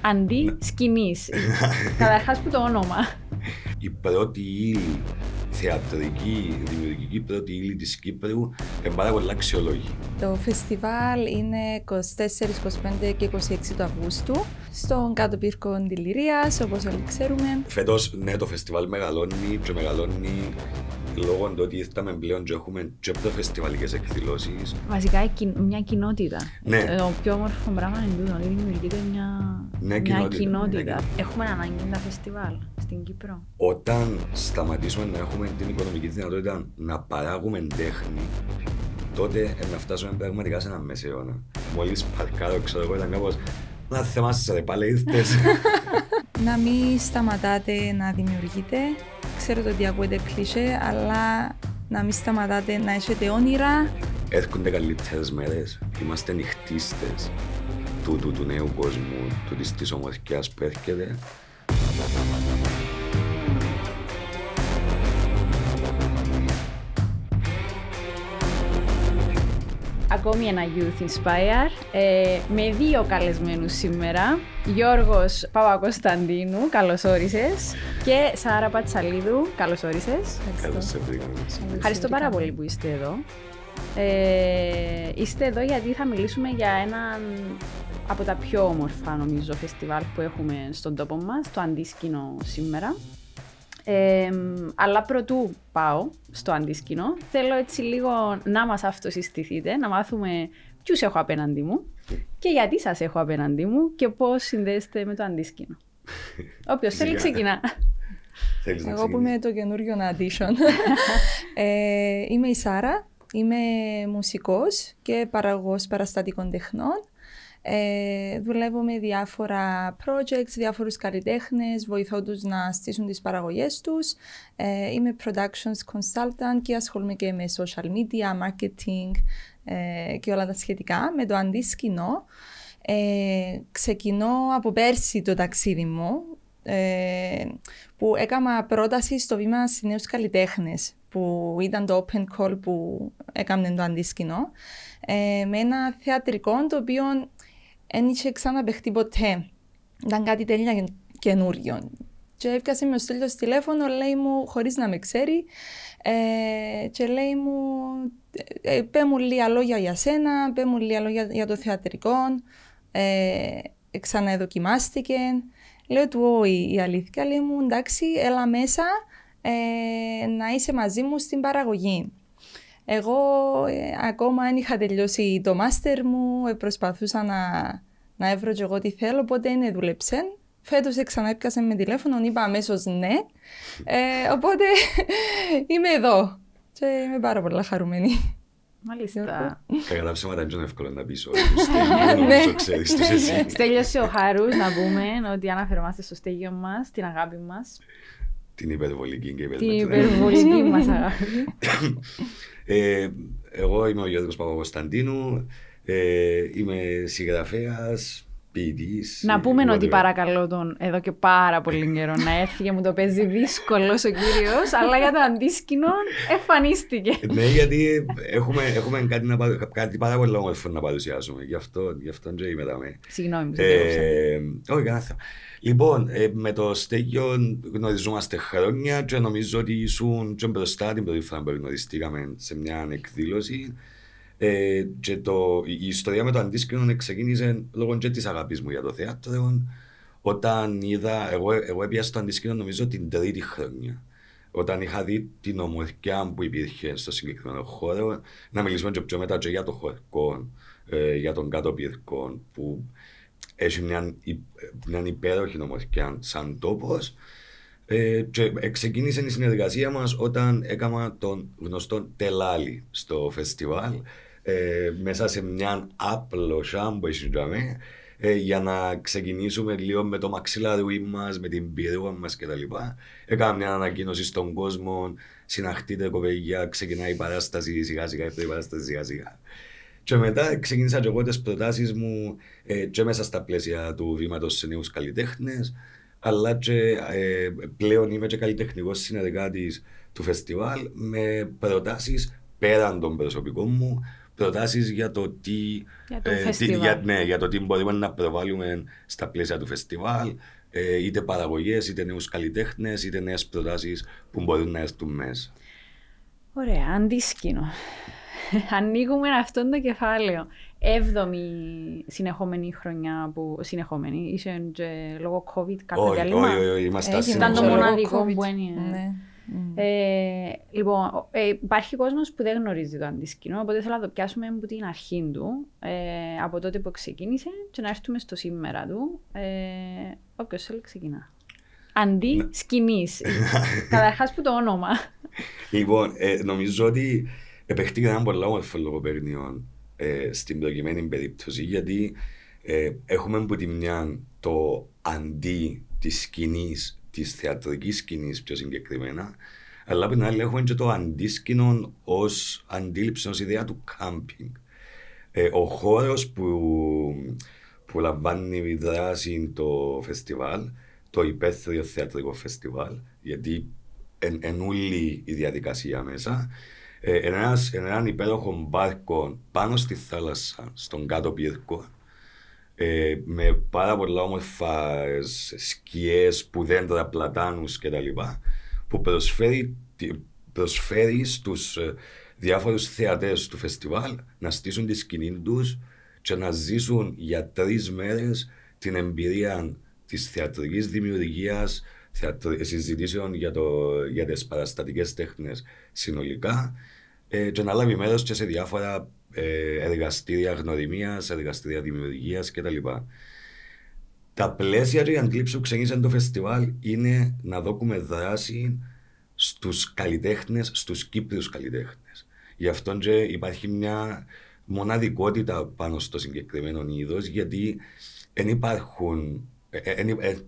Αντί σκηνής. Καταρχάς που το όνομα. Η πρώτη ύλη θεατρική, δημιουργική πρώτη ύλη της Κύπρου είναι πάρα πολύ αξιολόγη. Το φεστιβάλ είναι 24, 25 και 26 του Αυγούστου στον κάτω πύρκο Αντιληρίας, όπως όλοι ξέρουμε. Φέτος, ναι, το φεστιβάλ μεγαλώνει και μεγαλώνει λόγω του ότι ήρθαμε πλέον και έχουμε και φεστιβαλικές εκδηλώσεις. Βασικά μια κοινότητα. Ναι. Το πιο όμορφο πράγμα είναι τούτο, ότι δημιουργείται μια, Ναι, μια κοινότητα. κοινότητα. Ναι. Έχουμε ανάγκη τα φεστιβάλ στην Κύπρο. Όταν σταματήσουμε να έχουμε την οικονομική δυνατότητα να παράγουμε τέχνη, τότε ε, να φτάσουμε πραγματικά σε ένα μεσαίωνα. Μόλις παρκάρω, ξέρω εγώ, ήταν κάπως να θεμάσαι ρε, πάλι ήρθες. Να μην σταματάτε να δημιουργείτε. Ξέρω το ότι ακούετε κλισέ, αλλά να μην σταματάτε να έχετε όνειρα. Έρχονται καλύτερες μέρες, είμαστε νυχτίστες τούτου του νέου κόσμου, τούτης της ομορφιάς που έρχεται. Ακόμη ένα Youth Inspire ε, με δύο καλεσμένους σήμερα. Γιώργος Παπακοσταντίνου, καλώς όρισες. Και Σάρα Πατσαλίδου, καλώς όρισες. Καλώς σε βρήκαμε. Ευχαριστώ πάρα πολύ που είστε εδώ. Ε, είστε εδώ γιατί θα μιλήσουμε για έναν από τα πιο όμορφα νομίζω φεστιβάλ που έχουμε στον τόπο μας, το Αντίσκηνο σήμερα. Ε, αλλά πρωτού πάω στο Αντίσκηνο, θέλω έτσι λίγο να μας αυτοσυστηθείτε, να μάθουμε ποιους έχω απέναντί μου και γιατί σας έχω απέναντί μου και πώς συνδέεστε με το Αντίσκηνο. Όποιος θέλει Φυσικά. ξεκινά. Θέλεις να Εγώ που ξεκινήσεις; είμαι το καινούριο addition. ε, είμαι η Σάρα, είμαι μουσικός και παραγωγός παραστατικών τεχνών. Ε, δουλεύω με διάφορα projects, διάφορους καλλιτέχνες, βοηθώ τους να στήσουν τις παραγωγές τους. Ε, είμαι productions consultant και ασχολούμαι και με social media, marketing ε, και όλα τα σχετικά με το αντίσκηνο. Ε, ξεκινώ από πέρσι το ταξίδι μου, ε, που έκανα πρόταση στο βήμα στις νέους καλλιτέχνες, που ήταν το open call που έκαμε το αντίσκηνο, ε, με ένα θεατρικό το οποίο δεν είχε ξαναπαιχτεί ποτέ. Ήταν κάτι τέλεια καινούριο. Και έπιασε με ο Στέλιος τηλέφωνο, λέει μου, χωρίς να με ξέρει, ε, και λέει μου, ε, πέ μου λίγα λόγια για σένα, πέ μου λίγα λόγια για το θεατρικό, ε, ξαναδοκιμάστηκε. Λέω του, όχι, η αλήθεια, λέει μου, εντάξει, έλα μέσα ε, να είσαι μαζί μου στην παραγωγή. Εγώ ε, ακόμα δεν είχα τελειώσει το μάστερ μου, ε, προσπαθούσα να, να έβρω και εγώ τι θέλω, οπότε είναι δούλεψε. Φέτος ξανά έπιασε με τηλέφωνο, είπα αμέσως ναι. Ε, οπότε είμαι εδώ και είμαι πάρα πολύ χαρούμενη. Μάλιστα. Κακά τα ψέματα είναι εύκολο να πεις όλοι. Ναι. Νομίζω ξέρεις τι εσύ. Στέλειωσε ο Χαρούς να πούμε ότι αναφερόμαστε στο στέγιο μας, την αγάπη μας, Την υπερβολική και την υπερβολική. υπερβολική μας αγάπη. Ε, εγώ είμαι ο Γιώργος Παπακοσταντίνου, ε, είμαι συγγραφέας, ποιητής. Να πούμε ότι whatever. παρακαλώ τον εδώ και πάρα πολύ καιρό να έρθει και μου το παίζει δύσκολος ο κύριος, αλλά για το αντίσκηνο εμφανίστηκε. Ναι, γιατί έχουμε, έχουμε κάτι, να, παρου- κάτι πάρα πολύ όμορφο να παρουσιάσουμε. Γι' αυτό, γι αυτό και είμαι εδώ. Συγγνώμη που σε διέκοψα. Ε, όχι, κανένα θέμα. Λοιπόν, ε, με το Στέγιο γνωριζόμαστε χρόνια και νομίζω ότι ήσουν και μπροστά την πρώτη φορά που γνωριστήκαμε σε μια εκδήλωση. Ε, και το, η ιστορία με το αντίσκηνο ξεκίνησε λόγω και της αγάπης μου για το θέατρο. Όταν είδα, εγώ, εγώ έπια στο αντίσκηνο νομίζω την τρίτη χρονιά. Όταν είχα δει την ομορφιά που υπήρχε στο συγκεκριμένο χώρο, να μιλήσουμε και πιο μετά και για το χωρικό, ε, για τον κάτω πυρκό, που έχει μια, υ- μια υπέροχη ομορφιά σαν τόπος. Ε, και ξεκίνησε η συνεργασία μας όταν έκανα τον γνωστό τελάλι στο φεστιβάλ ε, μέσα σε μια άπλο που έχει τζαμέ, ε, για να ξεκινήσουμε λίγο με το μαξιλαρούι μας, με την πυρούα μας κτλ. Έκανα μια ανακοίνωση στον κόσμο, συναχτείτε κοπέγια, ξεκινάει η παράσταση σιγά σιγά, η παράσταση σιγά σιγά. Και μετά ξεκίνησα και εγώ τις προτάσεις μου ε, και μέσα στα πλαίσια του βήματος σε νέους καλλιτέχνες, αλλά και ε, πλέον είμαι και καλλιτεχνικός συνεργάτης του φεστιβάλ με προτάσεις πέραν των προσωπικών μου, προτάσεις για το τι, Για το ε, τι- φεστιβάλ. για, ναι, για το τι μπορούμε να προβάλλουμε στα πλαίσια του φεστιβάλ, ε, είτε παραγωγές, είτε νέους καλλιτέχνες, είτε νέες προτάσεις που μπορούν να έρθουν μέσα. Ωραία, αντίσκηνο. Ανοίγουμε αυτό το κεφάλαιο. Έβδομη συνεχόμενη χρονιά που. Συνεχόμενη, είσαι και λόγω COVID κάποιο Όχι, διάλειμμα. όχι, όχι, είμαστε Έγινε Ήταν το λόγω ασύνολοι. μοναδικό COVID. που είναι. Ναι. Μμ. Ε, λοιπόν, ε, υπάρχει κόσμος που δεν γνωρίζει το αντίσκηνο, οπότε θέλω να το πιάσουμε από την αρχή του, ε, από τότε που ξεκίνησε, και να έρθουμε στο σήμερα του. Ε, Όποιος θέλει, ξεκινά. Αντί σκηνή. Καταρχάς που το όνομα. Λοιπόν, ε, νομίζω ότι επεχτήκε ένα πολύ όμορφο λογοπαίγνιο ε, στην προκειμένη περίπτωση, γιατί ε, έχουμε από τη μια το αντί της σκηνής, της θεατρικής σκηνής πιο συγκεκριμένα, αλλά από την άλλη έχουμε και το αντίσκηνο ως αντίληψη, ως ιδέα του κάμπινγκ. Ε, ο χώρος που, που λαμβάνει δράση το φεστιβάλ, το υπαίθριο θεατρικό φεστιβάλ, γιατί εν, εν όλη η διαδικασία μέσα, ε, εν ένας, εν έναν υπέροχο μπάρκο πάνω στη θάλασσα, στον κάτω πύρκο, ε, με πάρα πολλά όμορφα ε, σκιές, πουδέντρα, πλατάνους κτλ. που προσφέρει, τη- προσφέρει στους ε, διάφορους θεατές του φεστιβάλ να στήσουν τη σκηνή τους και να ζήσουν για τρεις μέρες την εμπειρία της θεατρικής δημιουργίας, θεατρ- συζητήσεων για, το, για τις παραστατικές τέχνες συνολικά ε, και να λάβει μέρος και σε διάφορα ε, εργαστήρια γνωριμίας, εργαστήρια δημιουργίας κτλ. Τα πλαίσια και η αντίληψη που ξεκίνησε το φεστιβάλ είναι να δώσουμε δράση στους καλλιτέχνες, στους Κύπριους καλλιτέχνες. Γι' αυτό και υπάρχει μια μοναδικότητα πάνω στο συγκεκριμένο είδος, γιατί δεν υπάρχουν. ε, ε, εν- ε, ε,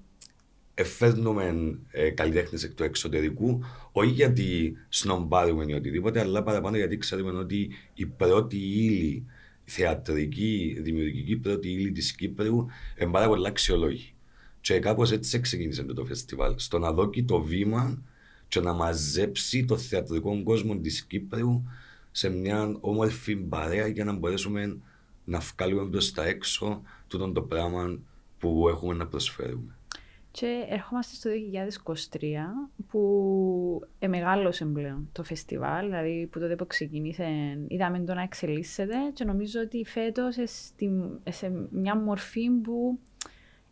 φέρνουμε ε, καλλιτέχνες εκ του εξωτερικού, όχι γιατί σνομπάρουμε ή οτιδήποτε, αλλά παραπάνω γιατί ξέρουμε ότι η πρώτη ύλη η θεατρική, δημιουργική πρώτη ύλη της Κύπρου είναι πάρα πολύ αξιολόγη. Και κάπως έτσι ξεκίνησε το φεστιβάλ. Στο να δώσει το βήμα και να μαζέψει το θεατρικό κόσμο της Κύπρου σε μια όμορφη παρέα για να μπορέσουμε να βγάλουμε προς τα έξω τούτο το πράγμα που έχουμε να προσφέρουμε. Και ερχόμαστε στο 2023 που εμεγάλωσε πλέον το φεστιβάλ, δηλαδή που τότε που ξεκίνησε είδαμε το να εξελίσσεται και νομίζω ότι φέτος ε, στη- σε μια μορφή που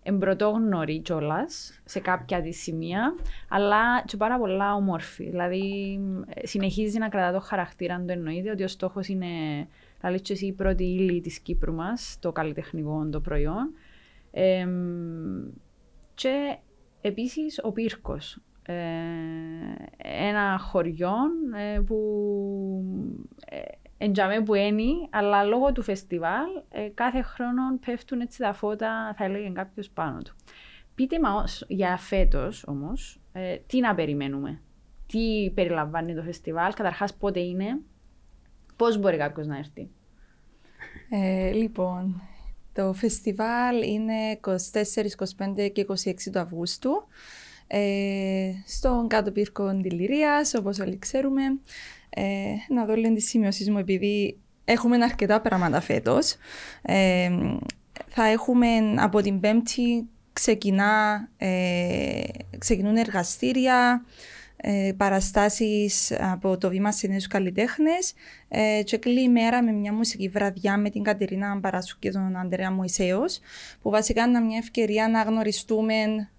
εμπρωτόγνωρη κιόλας σε κάποια τη σημεία, αλλά και πάρα πολλά όμορφη. Δηλαδή ε, συνεχίζει να κρατά το χαρακτήρα του εννοείται ότι ο στόχος είναι δηλαδή και εσύ η πρώτη ύλη της Κύπρου μας, το καλλιτεχνικό το προϊόν. Εμ, και επίσης ο Πύρκος. Ε, ένα χωριό ε, που ε, εντιαμέ που είναι, αλλά λόγω του φεστιβάλ ε, κάθε χρόνο πέφτουν έτσι τα φώτα, θα έλεγε κάποιος πάνω του. Πείτε μας για φέτος όμως, ε, τι να περιμένουμε; Τι περιλαμβάνει το φεστιβάλ, καταρχάς πότε είναι, πώς μπορεί κάποιος να έρθει; Ε, λοιπόν, το φεστιβάλ είναι 24, 25 και 26 του Αυγούστου ε, στον κάτω πύρκο Δηληρίας, όπως όλοι ξέρουμε. Ε, να δω λίγο τις σημειώσεις μου, επειδή έχουμε αρκετά πράγματα φέτος. Ε, θα έχουμε από την Πέμπτη ξεκινά, ε, ξεκινούν εργαστήρια, ε, παραστάσεις από το βήμα σε νέους καλλιτέχνες ε, και κλείνει η μέρα με μια μουσική βραδιά με την Κατερίνα Παρασού και τον Ανδρέα Μωυσέος που βασικά είναι μια ευκαιρία να γνωριστούμε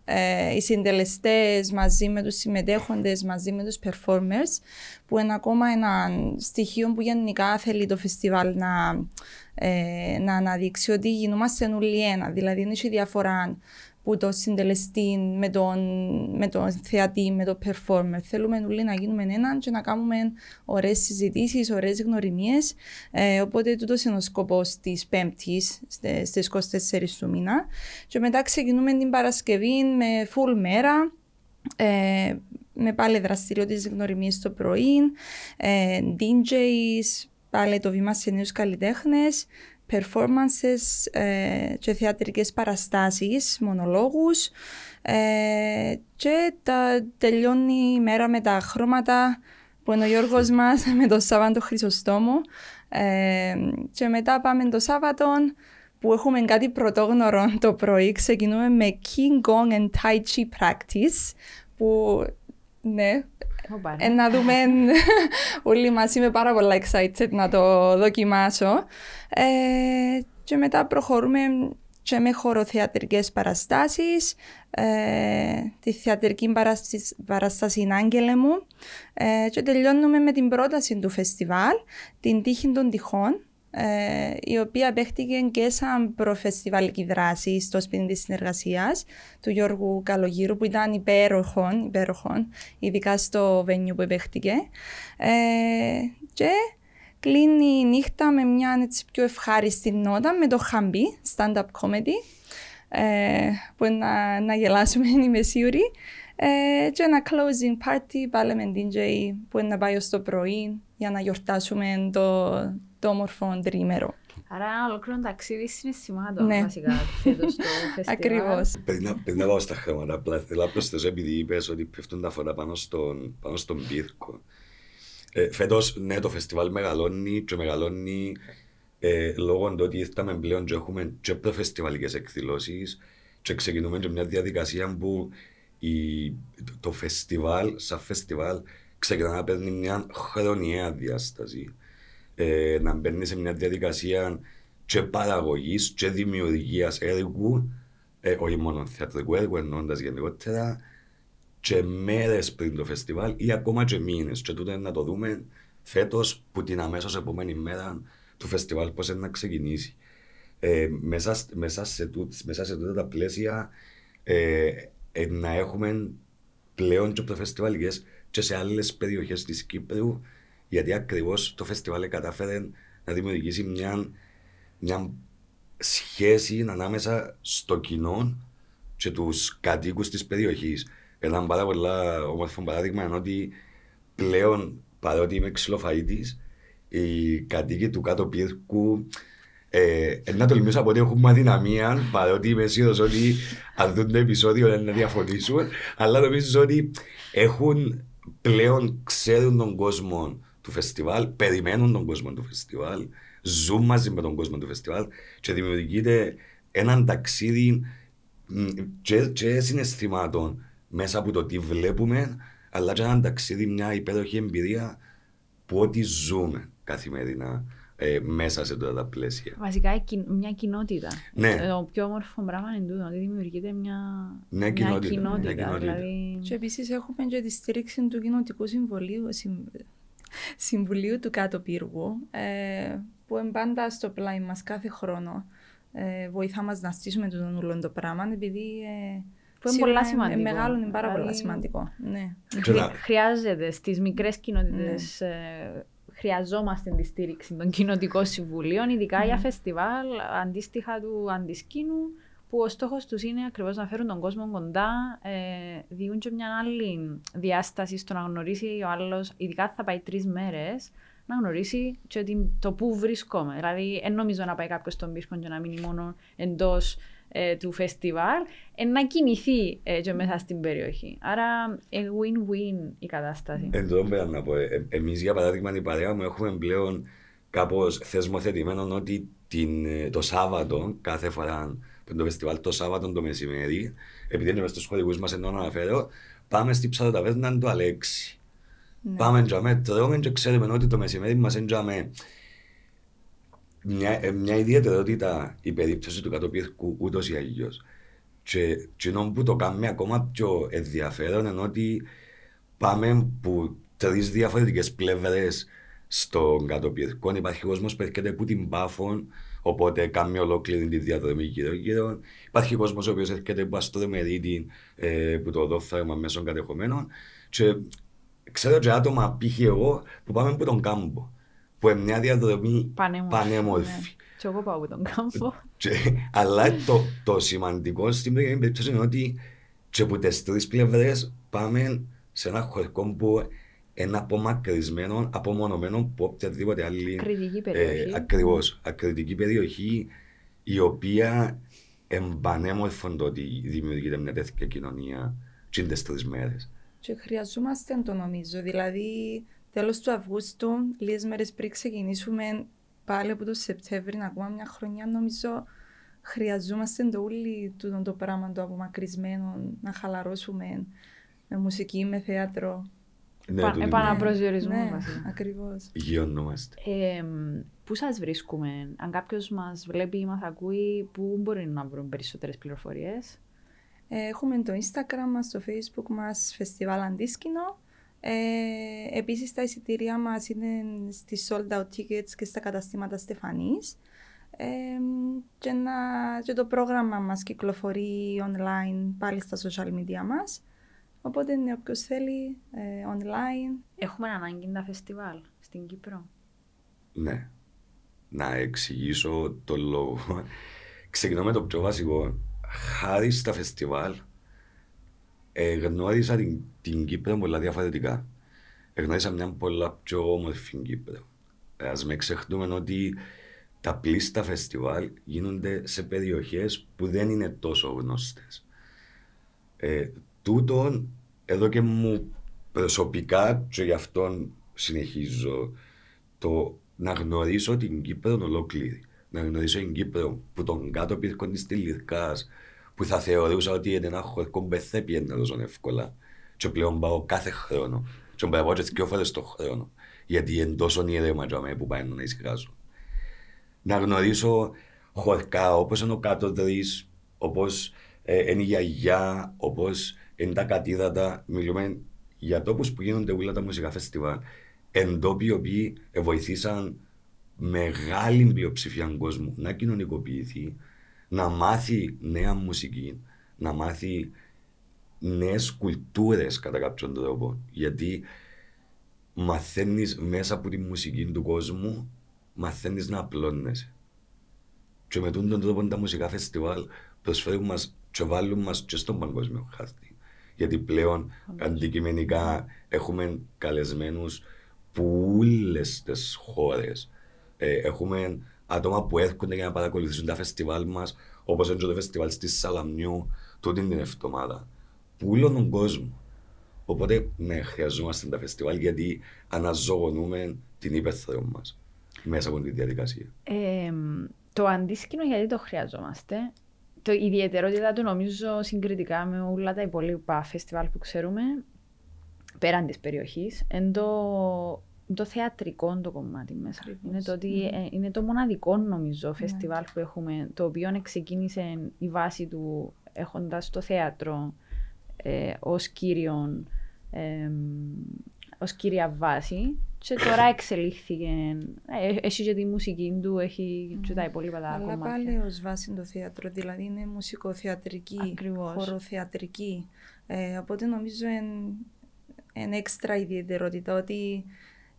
ε, οι συντελεστές μαζί με τους συμμετέχοντες, μαζί με τους performers που είναι ακόμα ένα στοιχείο που γενικά θέλει το φεστιβάλ να, ε, να αναδείξει ότι γινόμαστε όλοι ένα. Δηλαδή είναι η διαφορά που το συντελεστή με τον, με τον θεατή, με τον performer. Θέλουμε όλοι να γίνουμε έναν και να κάνουμε ωραίες συζητήσεις, ωραίες γνωριμίες. Ε, οπότε τούτος είναι ο σκοπός της Πέμπτης στις 24 του μήνα. Και μετά ξεκινούμε την Παρασκευή με full μέρα. Ε, με πάλι δραστηριότητες γνωριμίες το πρωί, ε, DJs, πάλι το βήμα σε νέους καλλιτέχνες, performances ε, και θεατρικές παραστάσεις, μονολόγους ε, και τα, τελειώνει η μέρα με τα χρώματα που είναι ο Γιώργος μας με το Σάββαντο Χρυσοστόμο Ε, και μετά πάμε το Σάββατο που έχουμε κάτι πρωτόγνωρο το πρωί. Ξεκινούμε με King Gong and Tai Chi practice που ναι, ε, να δούμε όλοι μας. Είμαι πάρα πολύ excited να το δοκιμάσω. Ε, και μετά προχωρούμε και με χωροθεατρικές παραστάσεις, ε, τη θεατρική παράσταση, παράσταση Άγγελε μου ε, και τελειώνουμε με την πρόταση του φεστιβάλ, την τύχη των τυχών, ε, η οποία παίχτηκε και σαν προφεστιβάλικη δράση στο σπίτι της συνεργασίας του Γιώργου Καλογύρου που ήταν υπέροχον, υπέροχον ειδικά στο venue που παίχτηκε ε, και κλείνει η νύχτα με μια έτσι, πιο ευχάριστη νότα με το χαμπί, stand-up comedy ε, που να, να γελάσουμε είμαι σίγουρη. Ε, και ένα closing party πάλι με DJ που να πάει ως το πρωί για να γιορτάσουμε το, το όμορφο τρίμερο. Άρα ένα ολόκληρο ταξίδι συναισθημάτων ναι. βασικά φέτος το φεστιβάλ. Ακριβώς. Πριν να πάω στα χρήματα, απλά θέλω να προσθέσω επειδή είπες ότι πέφτουν τα φορά πάνω στον, πάνω στον πύρκο. Ε, φέτος, ναι, το φεστιβάλ μεγαλώνει και μεγαλώνει ε, λόγω του ότι ήρθαμε πλέον και έχουμε και προφεστιβαλικές εκδηλώσεις και ξεκινούμε και μια διαδικασία που η, το, το φεστιβάλ, σαν φεστιβάλ, ξεκινά να παίρνει μια χρονιαία διάσταση. Ε, να μπαίνεις σε μια διαδικασία και παραγωγής και δημιουργίας έργου, ε, όχι μόνο θεατρικού έργου, εννοώντας γενικότερα, και μέρες πριν το φεστιβάλ ή ακόμα και μήνες. Και τούτο να το δούμε φέτος που την αμέσως επόμενη μέρα του φεστιβάλ πώς να ξεκινήσει. Ε, μέσα, μέσα, σε τούτ, μέσα σε τούτα τα πλαίσια ε, ε, να έχουμε πλέον και φεστιβάλικες και σε άλλες περιοχές της Κύπρου γιατί ακριβώς το φεστιβάλ κατάφερε να δημιουργήσει μια, μια σχέση ανάμεσα στο κοινό και τους κατοίκους της περιοχής. Ένα πάρα πολύ όμορφο παράδειγμα είναι ότι πλέον παρότι είμαι ξυλοφαίτης, οι κατοίκοι του κάτω πύρκου ε, να τολμήσω από ότι έχουν αδυναμία, παρότι είμαι σίγουρος ότι αν δουν το επεισόδιο να διαφωνήσουν, αλλά νομίζω ότι έχουν πλέον ξέρουν τον κόσμο του φεστιβάλ, περιμένουν τον κόσμο του φεστιβάλ, ζουν μαζί με τον κόσμο του φεστιβάλ και δημιουργείται έναν ταξίδι και, και συναισθημάτων μέσα από το τι βλέπουμε, αλλά και έναν ταξίδι, μια υπέροχη εμπειρία που ό,τι ζούμε καθημερινά ε, μέσα σε αυτά τα πλαίσια. Βασικά μια κοινότητα. Ναι. Το πιο όμορφο πράγμα είναι τούτο, ότι δημιουργείται μια, ναι, μια κοινότητα. κοινότητα, μια κοινότητα. Δηλαδή... Και επίσης έχουμε και τη στήριξη του Κοινοτικού Συμβουλίου, Συμβουλίου του Κάτω Πύργου, ε, που εμπάντα στο πλάι μας κάθε χρόνο. Ε, βοηθά μας να στήσουμε το νουλό το πράγμα, επειδή ε, που είναι πολύ σημαντικό. Ε, μεγάλο είναι πάρα πολύ σημαντικό. Ναι. Χρειάζεται στις μικρές κοινότητες ναι. ε, χρειαζόμαστε τη στήριξη των κοινοτικών συμβουλίων, ειδικά mm. για φεστιβάλ αντίστοιχα του αντισκήνου, που ο στόχος τους είναι ακριβώς να φέρουν τον κόσμο κοντά, ε, διούν και μια άλλη διάσταση στο να γνωρίσει ο άλλος, ειδικά θα πάει τρεις μέρες, να γνωρίσει και ότι το πού βρίσκομαι. Δηλαδή, δεν νομίζω να πάει κάποιος στον πίσκο και να μείνει μόνο εντός ε, του φεστιβάλ, ε, να κινηθεί ε, και μέσα στην περιοχή. Άρα, ε, win-win η κατάσταση. Εν τω πέρα να πω, ε, εμείς για παράδειγμα η παρέα μου έχουμε πλέον κάπως θεσμοθετημένο ότι την, ε, το Σάββατο, κάθε φορά που το φεστιβάλ το Σάββατο το μεσημέρι, επειδή είναι στους χωρικού μας ενώ να αναφέρω, πάμε στην ψαροταβέρνα του Αλέξη. Ναι. Πάμε για τρώμε και ξέρουμε ότι το μεσημέρι μας είναι μια, ε, μια ιδιαιτερότητα η περίπτωση του κατοπίρκου ούτως ή αλλιώς. Και, και που το κάνουμε ακόμα πιο ενδιαφέρον είναι ότι πάμε που τρεις διαφορετικές πλευρές στον κατοπίρκο. Υπάρχει κόσμος που έρχεται από την Πάφων, οπότε κάνει ολόκληρη τη διαδρομή γύρω-γύρω. Υπάρχει κόσμος ο οποίος έρχεται από Αστρομερίτη, ε, που το δόφθαρμα μέσω κατεχομένων. Και ξέρω και άτομα, π.χ. εγώ, που πάμε από τον κάμπο που είναι μια διαδρομή πανέμορφη. Ναι. Και εγώ πάω από τον κάμπο. Αλλά το, το σημαντικό στην περίπτωση είναι ότι και από τις τρεις πλευρές πάμε σε ένα χωρικό που είναι απομακρυσμένο, απομονωμένο από οποιαδήποτε άλλη. Ακριτική περιοχή. Ε, Ακριβώ. Ακριτική περιοχή η οποία εμπανέμορφον το ότι δημιουργείται μια τέτοια κοινωνία και τι τρεις μέρες. Και χρειαζόμαστε το νομίζω. Δηλαδή, τέλος του Αυγούστου, λίγες μέρες πριν ξεκινήσουμε, πάλι από το Σεπτέμβρη, ακόμα μια χρονιά, νομίζω χρειαζόμαστε το όλοι το, το πράγμα το απομακρυσμένο, να χαλαρώσουμε με μουσική, με θέατρο. Ναι, Πα- τούτη επαναπροσδιορισμού ναι, βασικά. ακριβώς. Γιώνομαστε. Ε, πού σας βρίσκουμε, αν κάποιος μας βλέπει ή μας ακούει, πού μπορεί να βρουν περισσότερες πληροφορίες; Ε, Έχουμε το Instagram μας, το Facebook μας, Φεστιβάλ Αντίσκηνο. Ε, επίσης τα εισιτήριά μας είναι στη sold out tickets και στα καταστήματα Στεφανής. Ε, και, να, και το πρόγραμμα μας κυκλοφορεί online πάλι στα social media μας. Οπότε ναι, όποιος θέλει ε, online. Έχουμε ανάγκη τα φεστιβάλ στην Κύπρο; Ναι. Να εξηγήσω το λόγο. Ξεκινώ με το πιο βασικό. Χάρη στα φεστιβάλ, ε, γνώρισα την, την Κύπρο πολλά διαφορετικά. Ε, γνώρισα μια πολλά πιο όμορφη Κύπρο. Ε, ας μην ξεχνούμε ότι τα πλήστα φεστιβάλ γίνονται σε περιοχές που δεν είναι τόσο γνωστές. Ε, τούτον, εδώ και μου προσωπικά και γι' αυτόν συνεχίζω το να γνωρίσω την Κύπρο ολόκληρη. Να γνωρίσω την Κύπρο που τον κάτω πήρχον της Τηλιρκάς, που θα θεωρούσα ότι είναι ένα χωρικό που δεν θα πιένει τόσο εύκολα. Και πλέον πάω κάθε χρόνο. Και μπορώ να πάω και δύο φορές το χρόνο. Γιατί είναι τόσο ήρεμα για μένα που πάει να ησυχάσω. Να γνωρίσω χωρικά όπως είναι ο κάτω δρύς, όπως ε, είναι η γιαγιά, όπως είναι τα κατήδατα. Μιλούμε για τόπους που γίνονται όλα τα μουσικά φεστιβάλ. Εντόπιοι οι οποίοι βοηθήσαν μεγάλη πλειοψηφία κόσμου να κοινωνικοποιηθεί, να μάθει νέα μουσική, να μάθει νέες κουλτούρες κατά κάποιον τρόπο. Γιατί μαθαίνεις μέσα από τη μουσική του κόσμου, μαθαίνεις να απλώνεσαι. Και με τον τρόπο τα μουσικά φεστιβάλ προσφέρουν μας και βάλουν μας και στον παγκόσμιο χάρτη. Γιατί πλέον αντικειμενικά έχουμε καλεσμένους που όλες τις χώρες. Ε, έχουμε άτομα που έρχονται για να παρακολουθήσουν τα φεστιβάλ μας, όπως είναι και το φεστιβάλ στη Σαλαμιού, τούτη την εβδομάδα. Που όλο τον κόσμο. Οπότε, ναι, χρειαζόμαστε τα φεστιβάλ γιατί αναζωογονούμε την υπαίθρο μας μέσα από τη διαδικασία. Ε, το αντίσκηνο γιατί το χρειαζόμαστε; Το η ιδιαιτερότητα του νομίζω συγκριτικά με όλα τα υπόλοιπα φεστιβάλ που ξέρουμε πέραν της περιοχής είναι το, το θεατρικό το κομμάτι μέσα. Ακριβώς. Είναι το, ότι, Μμμ. ε, είναι το μοναδικό νομίζω φεστιβάλ που έχουμε το οποίο ξεκίνησε η βάση του έχοντας το θέατρο ε, ως κύριον ε, ως κύρια βάση και τώρα εξελίχθηκε. Ε, έχει και τη μουσική του, έχει και τα υπόλοιπα τα Αλλά κομμάτια. πάλι ως βάση το θέατρο, δηλαδή είναι μουσικοθεατρική, Ακριβώς. χοροθεατρική. Ε, οπότε νομίζω είναι έξτρα ιδιαιτερότητα ότι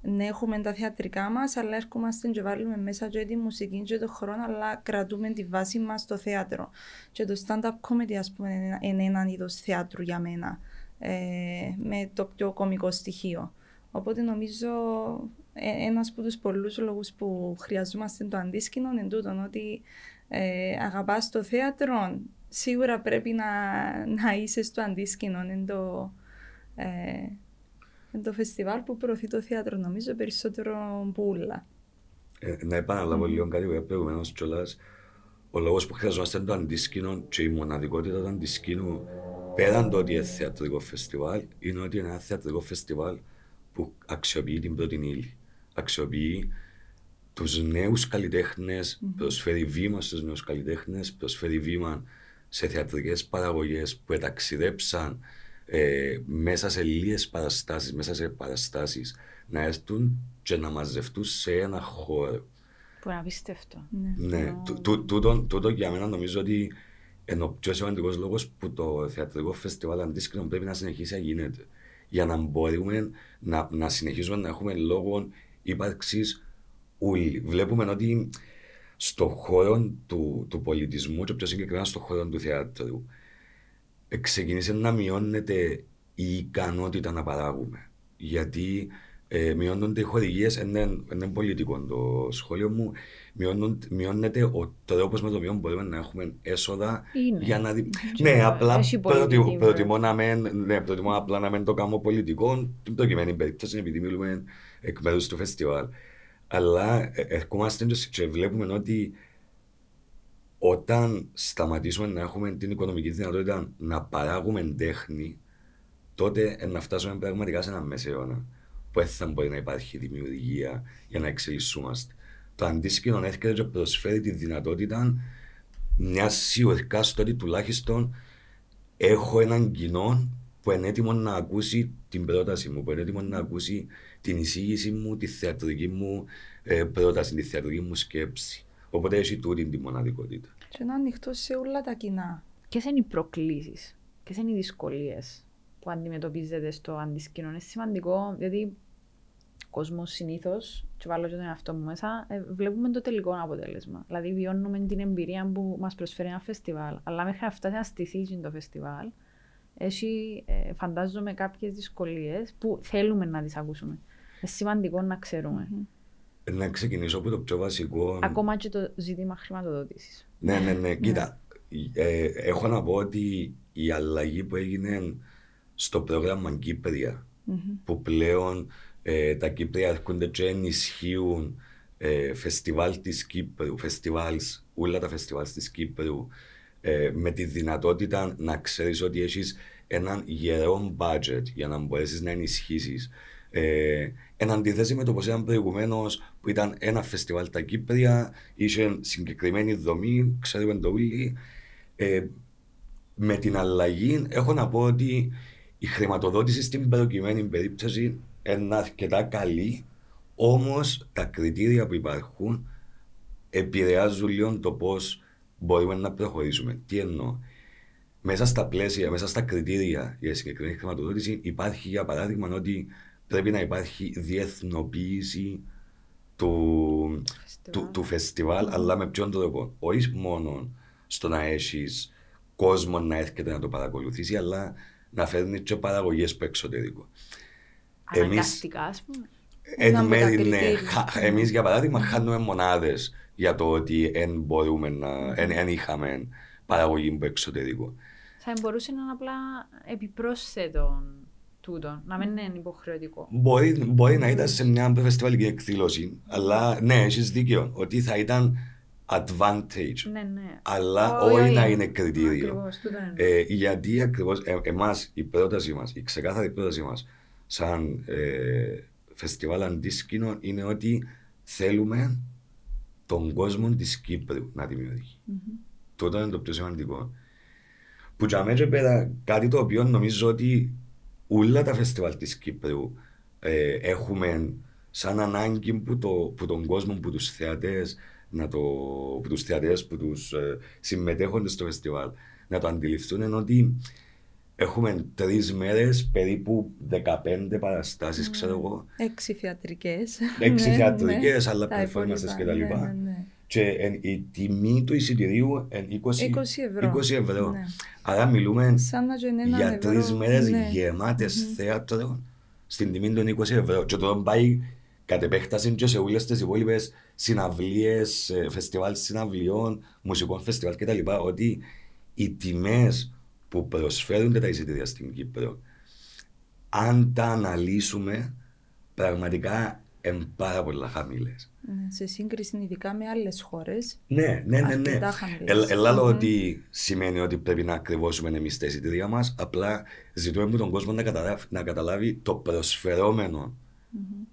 ναι, έχουμε τα θεατρικά μας, αλλά έρχομαστε και βάλουμε μέσα και τη μουσική και το χρόνο, αλλά κρατούμε τη βάση μας στο θέατρο. Και το stand-up comedy, ας πούμε, είναι- είναι ένα είδος θεάτρου για μένα, ε, με το πιο κομικό στοιχείο. Οπότε νομίζω ε, ένας από τους πολλούς λόγους που χρειαζόμαστε το αντίσκηνο είναι τούτον, ότι ε, αγαπάς το θέατρο, σίγουρα πρέπει να, να είσαι στο αντίσκηνο. Είναι το, ε, είναι το φεστιβάλ που προωθεί το θέατρο, νομίζω, περισσότερο πουλα. Ε, να επαναλάβω λίγο κάτι που είπα προηγουμένως κιόλας. Ο λόγος που χρειαζόμαστε το αντίσκηνο και η μοναδικότητα του αντίσκηνου πέραν το ότι είναι θεατρικό φεστιβάλ είναι ότι είναι ένα θεατρικό φεστιβάλ που αξιοποιεί την πρώτη ύλη. Αξιοποιεί τους νέους καλλιτέχνες, προσφέρει βήμα στους νέους καλλιτέχνες, προσφέρει βήμα σε θεατρικές παραγωγές που εταξιδέψαν ε, μέσα σε λίγες παραστάσεις, μέσα σε παραστάσεις να έρθουν και να μαζευτούν σε ένα χώρο. Που είναι απίστευτο. Ναι. Ναι, τού- τού- τούτο, τούτο για μένα νομίζω ότι είναι ο πιο σημαντικός λόγος που το θεατρικό φεστιβάλ αντίσκηνο πρέπει να συνεχίσει να γίνεται. Για να μπορούμε να, να συνεχίσουμε να έχουμε λόγο ύπαρξης όλοι. Βλέπουμε ότι στον χώρο του, του πολιτισμού και πιο συγκεκριμένα στον χώρο του θεάτρου ε, ξεκίνησε να μειώνεται η ικανότητα να παράγουμε. Γιατί ε, μειώνονται οι χορηγίε, είναι πολιτικό το σχόλιο μου, μειώνουν- μειώνεται ο τρόπο με τον οποίο μπορούμε να έχουμε έσοδα Είναι. για να δει. Και ναι, απλά έχει προτι- πολιτική, προτιμώ, να μην, ναι, προτιμώ απλά να μην το κάνω πολιτικό, την προκειμένη περίπτωση, επειδή μιλούμε εκ μέρου του φεστιβάλ. Αλλά ε, ερχόμαστε και- και βλέπουμε ότι όταν σταματήσουμε να έχουμε την οικονομική δυνατότητα να παράγουμε τέχνη, τότε ε, να φτάσουμε πραγματικά σε ένα μεσαίωνα που δεν θα μπορεί να υπάρχει δημιουργία για να εξελισσόμαστε. Το αντίσκηνο έρχεται και προσφέρει τη δυνατότητα μια σιωρκά στο ότι τουλάχιστον έχω έναν κοινό που είναι έτοιμος να ακούσει την πρόταση μου, που είναι έτοιμος να ακούσει την εισήγηση μου, τη θεατρική μου ε, πρόταση, τη θεατρική μου σκέψη. Οπότε έχει τούτη τη μοναδικότητα. Και είναι ανοιχτό σε όλα τα κοινά. Ποιες είναι οι προκλήσεις, ποιες είναι οι δυσκολίες; Που αντιμετωπίζετε στο αντισκηνό. Είναι σημαντικό, γιατί ο κόσμος συνήθως, και βάλω και τον εαυτό μου μέσα, ε, βλέπουμε το τελικό αποτέλεσμα. Δηλαδή, βιώνουμε την εμπειρία που μας προσφέρει ένα φεστιβάλ. Αλλά μέχρι να φτάσει να στηθεί το φεστιβάλ, έχει, ε, φαντάζομαι, κάποιες δυσκολίες που θέλουμε να τις ακούσουμε. Είναι σημαντικό να ξέρουμε. Να ξεκινήσω από το πιο βασικό. Ακόμα και το ζήτημα χρηματοδότησης. Ναι, ναι, ναι. Κοίτα, ε, έχω να πω ότι η αλλαγή που έγινε στο πρόγραμμα Κύπρια, που πλέον ε, τα Κύπρια έρχονται και ενισχύουν ε, φεστιβάλ της Κύπρου, φεστιβάλς, όλα τα φεστιβάλ της Κύπρου, ε, με τη δυνατότητα να ξέρεις ότι έχεις έναν γερό budget για να μπορέσεις να ενισχύσεις. Ε, εν αντιθέσει με το πως ήταν προηγουμένως που ήταν ένα φεστιβάλ τα Κύπρια, είχε συγκεκριμένη δομή, ξέρουμε το όλοι. Ε, με την αλλαγή έχω να πω ότι η χρηματοδότηση στην προκειμένη περίπτωση είναι αρκετά καλή, όμως τα κριτήρια που υπάρχουν επηρεάζουν λίγο το πώς μπορούμε να προχωρήσουμε. Τι εννοώ; Μέσα στα πλαίσια, μέσα στα κριτήρια για συγκεκριμένη χρηματοδότηση υπάρχει για παράδειγμα ότι πρέπει να υπάρχει διεθνοποίηση του, του, του φεστιβάλ, αλλά με ποιον τρόπο; Όχι μόνο στο να έχεις κόσμο να έρχεται να το παρακολουθήσει, αλλά να φέρνει και παραγωγές που εξωτερικό. Εμείς- Αναγκαστικά, ας πούμε. Εν Ένα από τα μέρη, ναι. κριτήρια. Χα- Εμείς για παράδειγμα χάνουμε μονάδες για το ότι εν μπορούμε να, εν, εν είχαμε παραγωγή που εξωτερικό. Θα μπορούσε να είναι απλά επιπρόσθετο τούτο, να μην είναι υποχρεωτικό. Μπορεί, μπορεί να ήταν σε μια φεστιβάλικη εκδήλωση, αλλά ναι, έχεις δίκιο, ότι θα ήταν advantage, Ναι, ναι. αλλά Όχι, όχι όχι. να είναι κριτήριο. Ακριβώς, τούτο είναι. Ε, γιατί ακριβώς ε, εμάς η πρόταση μας, η ξεκάθαρη πρόταση μας σαν ε, φεστιβάλ αντίσκηνο είναι ότι θέλουμε τον κόσμο της Κύπρου να δημιουργεί. Τούτο είναι το πιο σημαντικό. Που για μένα και πέρα κάτι το οποίο νομίζω ότι όλα τα φεστιβάλ της Κύπρου ε, έχουμε σαν ανάγκη που, το, που τον κόσμο, που τους θεατές, να το, που τους θεατές, που τους ε, συμμετέχοντες στο φεστιβάλ να το αντιληφθούν είναι ότι έχουμε τρεις μέρες, περίπου 15 παραστάσεις, ξέρω εγώ, Έξι θεατρικές. έξι θεατρικές, αλλά Ναι, Τα performances υπόλοιπα, κτλ. ναι, ναι, ναι. Και εν- η τιμή του εισιτηρίου είναι 20, 20 ευρώ. 20 ευρώ. Ναι. Άρα μιλούμε Σαν να γίνει έναν για ευρώ, τρεις μέρες ναι. γεμάτες θέατρο στην τιμή των 20 ευρώ. Και το πάει κατ' επέκταση και σε όλε τι υπόλοιπες συναυλίες, φεστιβάλ συναυλιών, μουσικών φεστιβάλ κτλ. Ότι οι τιμές που προσφέρονται τα εισιτήρια στην Κύπρο, αν τα αναλύσουμε, πραγματικά είναι πάρα πολλά χαμηλές. Ναι, σε σύγκριση ειδικά με άλλες χώρες. Ναι, ναι, ναι. ναι. Αρκετά χαμηλές. Ε, Ελάλο Μμμ. ότι σημαίνει ότι πρέπει να ακριβώσουμε εμείς τα εισιτήρια μας. Απλά ζητούμε από τον κόσμο να καταλάβει, να καταλάβει το προσφερόμενο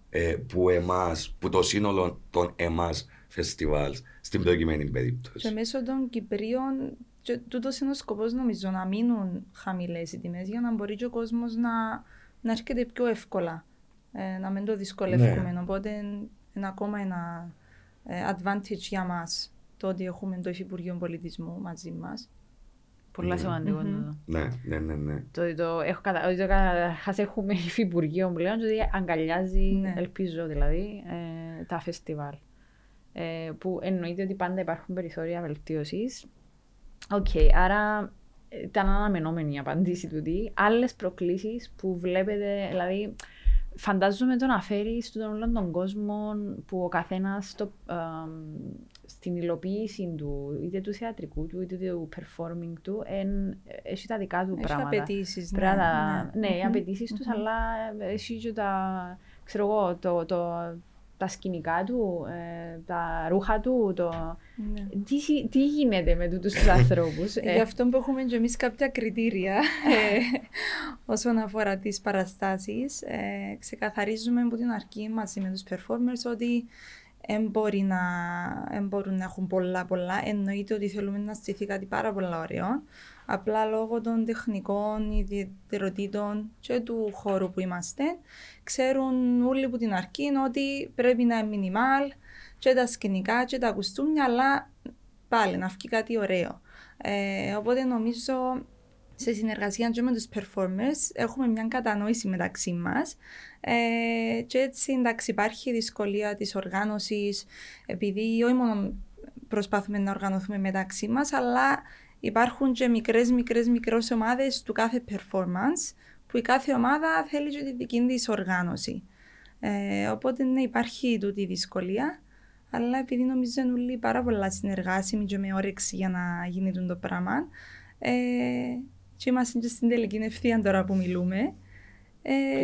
ε, που εμάς, που το σύνολο των εμάς φεστιβάλς στην προκειμένη Και περίπτωση. μέσω των Κυπρίων, και τούτος είναι ο σκοπός νομίζω να μείνουν χαμηλές οι τιμές για να μπορεί και ο κόσμος να, να έρχεται πιο εύκολα. Ε, να μην το δυσκολεύουμε. Ναι. Οπότε είναι ακόμα ένα ε, advantage για μας το ότι έχουμε το Υφυπουργείο Πολιτισμού μαζί μας. Πολλά Ναι. σημαντικό Μμμ. τούτο. Ναι, ναι, ναι. ναι. Το, ότι το, έχω κατα... ότι το καταρχάς έχουμε υφυπουργείο πλέον και ότι αγκαλιάζει, Ναι. ελπίζω δηλαδή, ε, τα φεστιβάλ. Ε, που εννοείται ότι πάντα υπάρχουν περιθώρια βελτίωσης. Οκ, άρα ε, ήταν αναμενόμενη η απάντηση του τι. Άλλες προκλήσεις που βλέπετε, δηλαδή φαντάζομαι το να φέρεις στον όλο τον κόσμο που ο καθένας στο, εμ, στην υλοποίηση του, είτε του θεατρικού του, είτε του performing του, εν, έχει τα δικά του Έχει πράγματα. απαιτήσεις. Πρέπει να τα- ναι, οι Μμμ. απαιτήσεις τους, αλλά έχει και τα. ξέρω εγώ, το, το, τα σκηνικά του, ε, τα ρούχα του, το... Ναι. Τι, συ- τι γίνεται με τούτους τους ανθρώπους. ε, Γι' αυτό που έχουμε και εμείς κάποια κριτήρια ε, όσον αφορά τις παραστάσεις. Ε, ξεκαθαρίζουμε από την αρχή μαζί με τους performers ότι δεν μπορεί να, εν μπορούν να έχουν πολλά πολλά. Εννοείται ότι θέλουμε να στηθεί κάτι πάρα πολλά ωραίο. Απλά λόγω των τεχνικών ιδιαιτεροτήτων και του χώρου που είμαστε, ξέρουν όλοι από την αρχή ότι πρέπει να είναι minimal και τα σκηνικά και τα κουστούμια, αλλά πάλι να βγει κάτι ωραίο. Ε, οπότε νομίζω σε συνεργασία και με τους performers έχουμε μια κατανόηση μεταξύ μας ε, και έτσι εντάξει υπάρχει η δυσκολία της οργάνωσης επειδή όχι μόνο προσπαθούμε να οργανωθούμε μεταξύ μας αλλά υπάρχουν και μικρές μικρές μικρές ομάδες του κάθε performance που η κάθε ομάδα θέλει και τη δική της οργάνωση. Ε, οπότε ναι, υπάρχει τούτη η δυσκολία, αλλά επειδή νομίζω είναι όλοι πάρα πολλά συνεργάσιμοι και με όρεξη για να γίνει το πράγμα, ε, και είμαστε και στην τελική ευθεία τώρα που μιλούμε, ε, Πλησιάσαν οι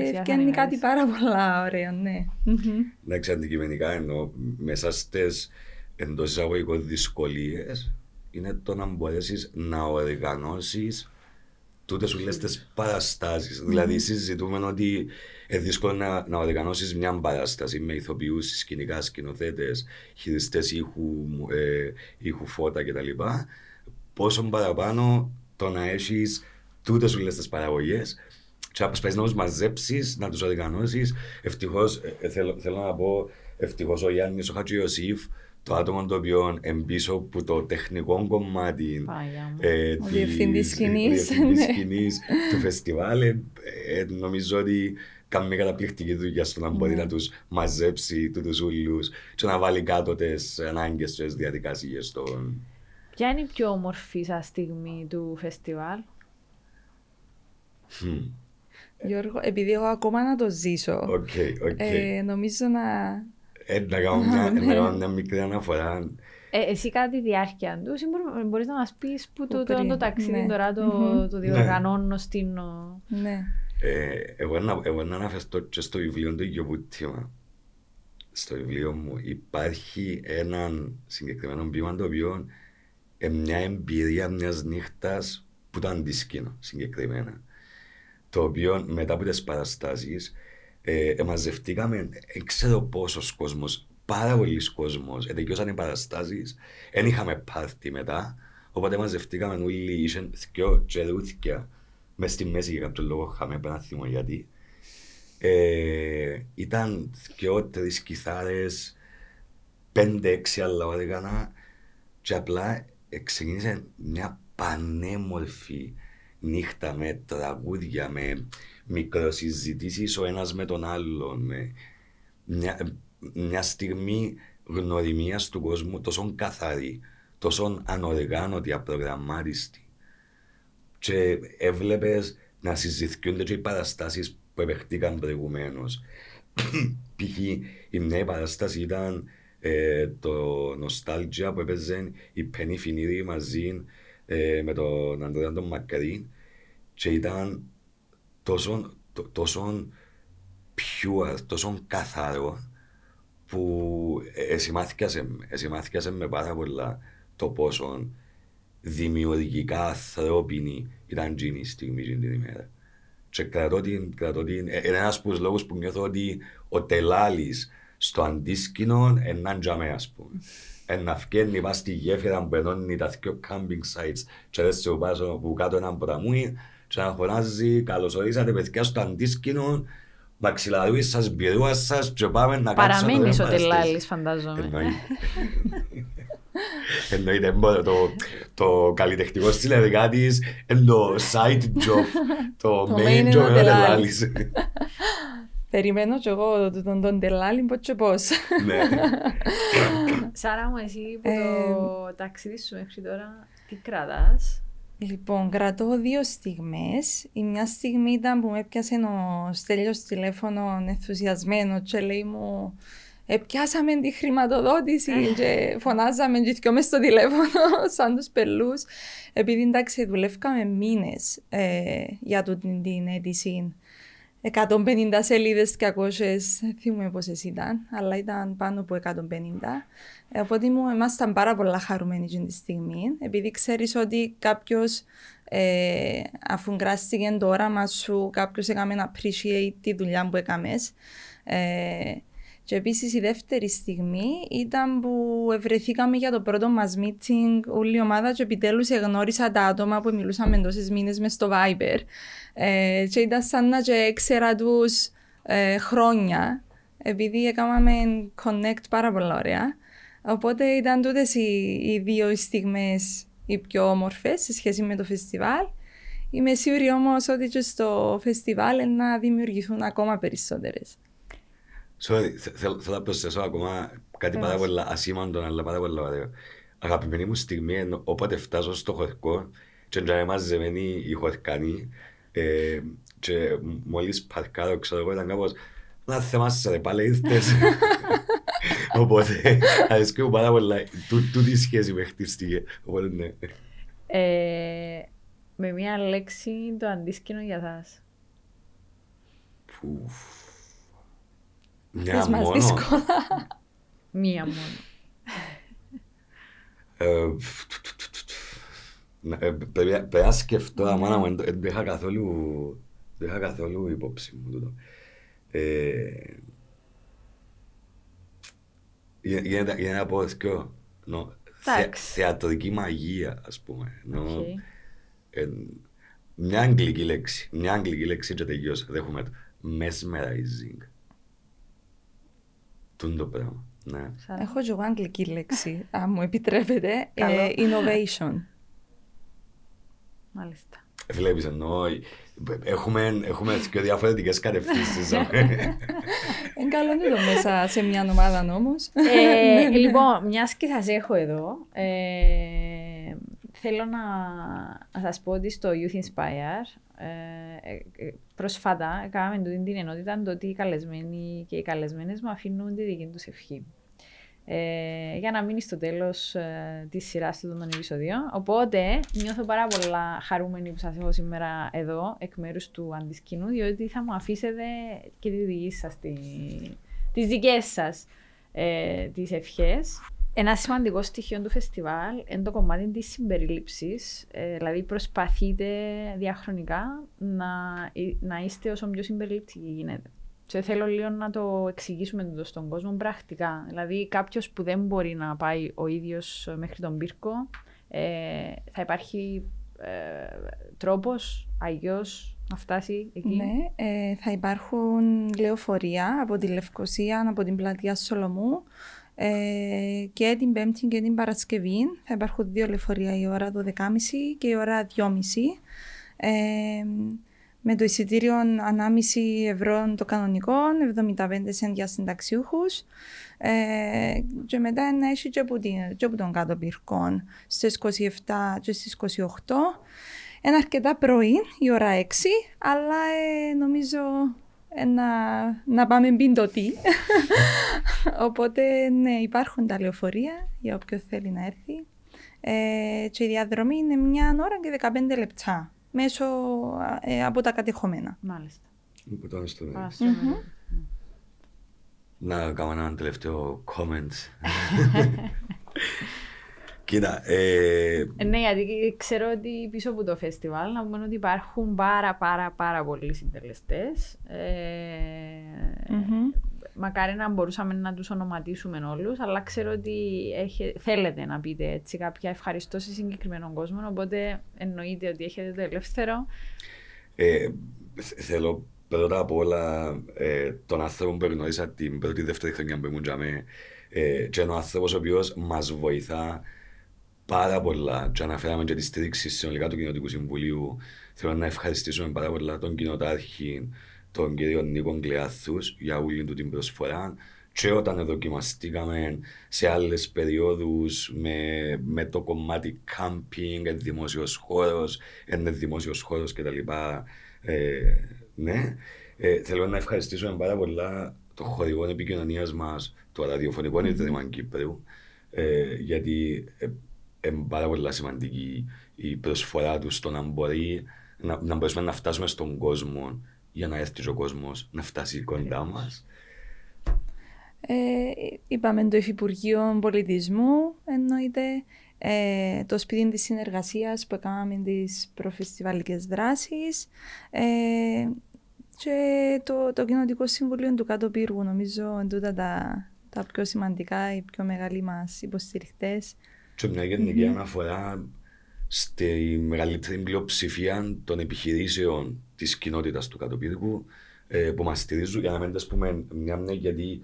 φτιάχνει μέρες. κάτι πάρα πολλά ωραίο, ναι. Μμμ. Εντάξει, αντικειμενικά εννοώ μέσα στις εντός εισαγωγικών δυσκολίες είναι το να μπορέσεις να οργανώσεις τούτες σου λες τις παραστάσεις. Δηλαδή συζητούμε ότι είναι δύσκολο να, να οργανώσεις μια παράσταση με ηθοποιούς, σκηνικά, σκηνοθέτες, χειριστές ήχου, ε, ήχου φώτα κτλ. Πόσο παραπάνω το να έχεις τούτες σου λες τις παραγωγές και να προσπαθείς να τους μαζέψεις, να τους οργανώσεις. Ευτυχώς, ε, ε, θέλω, θέλω να πω, ευτυχώς ο Γιάννης, ο Χατζιωσήφ, το άτομο το οποίο εμπίσω που το τεχνικό κομμάτι Πάγια μου. ε, Ο της- διευθυντής σκηνής, ο διευθυντής ναι. σκηνής του φεστιβάλ ε, ε, νομίζω ότι κάνει μια καταπληκτική δουλειά στο να μπορεί Ναι. να τους μαζέψει τούτους ούλους και να βάλει κάτω τις ανάγκες και τις διαδικασίες των... Ποια είναι η πιο όμορφη σας στιγμή του φεστιβάλ; Μμ. Γιώργο, επειδή έχω ακόμα να το ζήσω, OK, OK. ε, νομίζω να... Ε, Να κάνω μια- ναι. να κάνω μια μικρή αναφορά. Ε, εσύ κατά τη διάρκεια του, ή μπορεί- μπορείς να μας πεις που το, Που το, το πριν, ταξίδι ναι. τώρα το, Μμμ. το διοργανώνω στην... ο- Ναι. Ε, εγώ, να, εγώ να αναφερθώ και στο βιβλίο του Γιωβούτιμα. Στο βιβλίο μου υπάρχει ένα συγκεκριμένο ποίημα το οποίο είναι μια εμπειρία μιας νύχτας που ήταν αντίσκηνο συγκεκριμένα. Το οποίο μετά από τις παραστάσεις ε, εμαζευτήκαμε, δεν ξέρω πόσος κόσμος, πάρα πολλοί κόσμος, ετεκειώσαν οι παραστάσεις, δεν είχαμε πάρτι μετά, οπότε μαζευτήκαμε όλοι, είχαν δυο τσερούθκια μες στη μέση για κάποιο λόγο είχαμε ένα θυμό γιατί. Ε, ήταν δυο, τρεις κιθάρες, πέντε, έξι άλλα όργανα και απλά ε, ξεκίνησε μια πανέμορφη νύχτα με τραγούδια, με μικροσυζητήσεις ο ένας με τον άλλον, με μια, μια στιγμή γνωριμίας του κόσμου τόσο καθαρή, τόσο ανοργάνωτη, απρογραμμάριστη. Και έβλεπες να συζητιούνται και οι παραστάσεις που επεχτήκαν προηγουμένως. Π.χ. η μια παράσταση ήταν ε, το Nostalgia που έπαιζε η Πένι Φινίδη μαζί ε, με τον Ανδρέα τον Μακρύ και ήταν τόσο, τό- τόσο pure, τόσο καθαρό που εσημάθηκασε, εσημάθηκασε με πάρα πολλά το πόσο δημιουργικά ανθρώπινη ήταν εκείνη η στιγμή εκείνη την ημέρα. Και κρατώ την, κρατώ την, ε, είναι ένας από τους λόγους που νιώθω ότι ο τελάλης στο αντίσκηνο έναν τζαμέ ας πούμε. Ένα φκένει πας στη γέφυρα που ενώνει τα δυο camping sites και έρθει από πάσο που κάτω έναν ποταμούι και να φωνάζει καλώς ορίσατε παιδιά στο αντίσκηνο μαξιλαρούις σας, μπυρούας σας και πάμε να κάτσουμε Παραμένεις ο παραστήσεις. Τελάλης, φαντάζομαι. Εννοείται. Εννοείται, μπο- το, το καλλιτεχνικό συνεργάτης είναι το side job, το Το main main είναι job ο είναι ο Τελάλης. Τελάλης. Περιμένω κι εγώ τον, τον, τον τελάλι, πώς και πώς. Ναι. Σάρα μου, εσύ που Ε, το ταξίδι σου μέχρι τώρα, τι κρατάς; Λοιπόν, κρατώ δύο στιγμές. Η μια στιγμή ήταν που με έπιασε ο Στέλιος τηλέφωνο ενθουσιασμένο και λέει μου «Επιάσαμε τη χρηματοδότηση και φωνάζαμε και δυο μες στο τηλέφωνο σαν τους πελούς». Επειδή εντάξει δουλεύκαμε μήνες ε, για τούτη την αίτηση. 150 σελίδες, 200, δεν θυμούμαι πόσες ήταν, αλλά ήταν πάνω από 150. Ε, οπότε μου ήμασταν πάρα πολλά χαρούμενοι εκείνη τη στιγμή, επειδή ξέρεις ότι κάποιος ε, αφού γκράστηκε το όραμα σου, κάποιος έκαμε να appreciate τη δουλειά που έκαμες. Ε, και επίσης η δεύτερη στιγμή ήταν που ευρεθήκαμε για το πρώτο μας meeting όλη η ομάδα και επιτέλους εγνώρισα τα άτομα που μιλούσαμε τόσες μήνες μες στο Viber. Ε, και ήταν σαν να και έξερα τους ε, χρόνια, επειδή έκαναμε connect πάρα πολλά ωραία. Οπότε ήταν τούτες οι, οι δύο στιγμές οι πιο όμορφες σε σχέση με το φεστιβάλ. Είμαι σίγουρη όμως ότι και στο φεστιβάλ να δημιουργηθούν ακόμα περισσότερες. Sorry, θέλω να προσθέσω ακόμα κάτι πάρα πολύ ασήμαντο, αλλά πάρα πολύ ωραίο. Αγαπημένη μου στιγμή είναι όποτε φτάσω στο χωρικό και να μαζεμένοι οι χωρικάνοι ε, και μόλις παρκάρω, ξέρω εγώ, ήταν κάπως να θεμάσαι ρε πάλι ήρθες. Οπότε, αρέσκει μου πάρα πολλά. Τούτη η σχέση με χτίστηκε. Οπότε, ναι. Ε, με μία λέξη το αντίσκηνο για σας. Πουφ. Μια μόνο; Μία μόνο. Ε, ε, πρέπει να σκεφτώ, αμάνα μου, δεν είχα καθόλου, δεν είχα καθόλου υπόψη μου τούτο. Γίνεται να πω δυο, θεατρική μαγεία, ας πούμε. Μια αγγλική λέξη, μια αγγλική λέξη και τελειώσα, δέχομαι το. Mesmerizing. Τούν το πράγμα. Ναι. Έχω και εγώ αγγλική λέξη, αν μου επιτρέπετε. Ε, innovation. Μάλιστα. Βλέπεις εννοώ, έχουμε, έχουμε και διαφορετικές κατευθύνσεις. Εν καλό είναι το μέσα σε μια ομάδα όμως. Ε, λοιπόν, μιας και σας έχω εδώ, ε, θέλω να, να σας πω ότι στο Youth Inspire ε, ε, προσφάτα κάναμε τούτη την ενότητα το ότι οι καλεσμένοι και οι καλεσμένες μου αφήνουν τη δική τους ευχή. Ε, για να μείνει στο τέλος ε, της σειράς του των επεισοδίων. Οπότε νιώθω πάρα πολλά χαρούμενη που σας έχω σήμερα εδώ, εκ μέρους του αντισκηνού, διότι θα μου αφήσετε και τη δική σας, τι τις δικές σας ε, τις ευχές. Ένα σημαντικό στοιχείο του φεστιβάλ είναι το κομμάτι της συμπερίληψης. Ε, δηλαδή, προσπαθείτε διαχρονικά να, να είστε όσο πιο συμπεριληπτικοί γίνεται. Και θέλω λίγο να το εξηγήσουμε το στον κόσμο πρακτικά. Δηλαδή, κάποιος που δεν μπορεί να πάει ο ίδιος μέχρι τον πύρκο, ε, θα υπάρχει ε, τρόπος αλλιώ να φτάσει εκεί; Ναι, ε, θα υπάρχουν λεωφορεία από τη Λευκοσία, από την πλατεία Σολομού ε, και την Πέμπτη και την Παρασκευή. Θα υπάρχουν δύο λεωφορεία η ώρα 12.30 και η ώρα 2.30. Ε, με το εισιτήριο ανάμιση ευρώ το κανονικό, 75 σεν για συνταξιούχους. Ε, και μετά να έχει και από, την, και από τον κάτω πυρκών στις 27 και στις 28. Είναι αρκετά πρωί, η ώρα 6, αλλά ε, νομίζω ε, να, να πάμε μπιν τι. Οπότε ναι, υπάρχουν τα λεωφορεία για όποιον θέλει να έρθει. Ε, και η διαδρομή είναι μια ώρα και 15 λεπτά μέσω ε, από τα κατεχόμενα. Μάλιστα. Να κάνω ένα τελευταίο comment. Κοίτα. Ε... ε... Ναι, γιατί ξέρω ότι πίσω από το φεστιβάλ να πούμε ότι υπάρχουν πάρα πάρα πάρα πολλοί συντελεστές. Ε... Mm-hmm. Μακάρι να μπορούσαμε να τους ονοματίσουμε όλους, αλλά ξέρω ότι έχει, θέλετε να πείτε έτσι κάποια ευχαριστώ σε συγκεκριμένον κόσμο, οπότε εννοείται ότι έχετε το ελεύθερο. Ε, θέλω πρώτα απ' όλα ε, τον άνθρωπο που γνώρισα την πρώτη δεύτερη χρονιά που ήμουν ε, και ο άνθρωπος ο οποίος μας βοηθά πάρα πολλά και αναφέραμε και τη στήριξη συνολικά του Κοινοτικού Συμβουλίου. Θέλω να ευχαριστήσουμε πάρα πολλά τον κοινοτάρχη, τον κύριο Νίκο Κλεάθου για όλη του την προσφορά και όταν δοκιμαστήκαμε σε άλλες περιόδους με, με το κομμάτι camping, δημόσιος χώρος, είναι δημόσιος χώρος κτλ. Ε, ναι, ε, θέλω να ευχαριστήσουμε πάρα πολλά το χορηγό επικοινωνίας μας, το ραδιοφωνικό mm-hmm. Ιδρύμα Κύπρου, ε, γιατί είναι πάρα πολύ σημαντική η προσφορά του στο να μπορεί να, να μπορούμε να φτάσουμε στον κόσμο για να έρθει ο κόσμος να φτάσει κοντά μας. Ε, είπαμε το Υφυπουργείο Πολιτισμού, εννοείται ε, το σπίτι της συνεργασίας που έκαναμε τις προφεστιβαλικές δράσεις ε, και το, το Κοινοτικό Συμβουλίο του Κάτω Πύργου. Νομίζω εντούτα τα, τα πιο σημαντικά, οι πιο μεγάλοι μας υποστηριχτές. Και μια γενική mm-hmm. αναφορά στη μεγαλύτερη πλειοψηφία των επιχειρήσεων της κοινότητας του Κάτω Πύργου ε, που μας στηρίζουν για να μην τα πούμε μια μια γιατί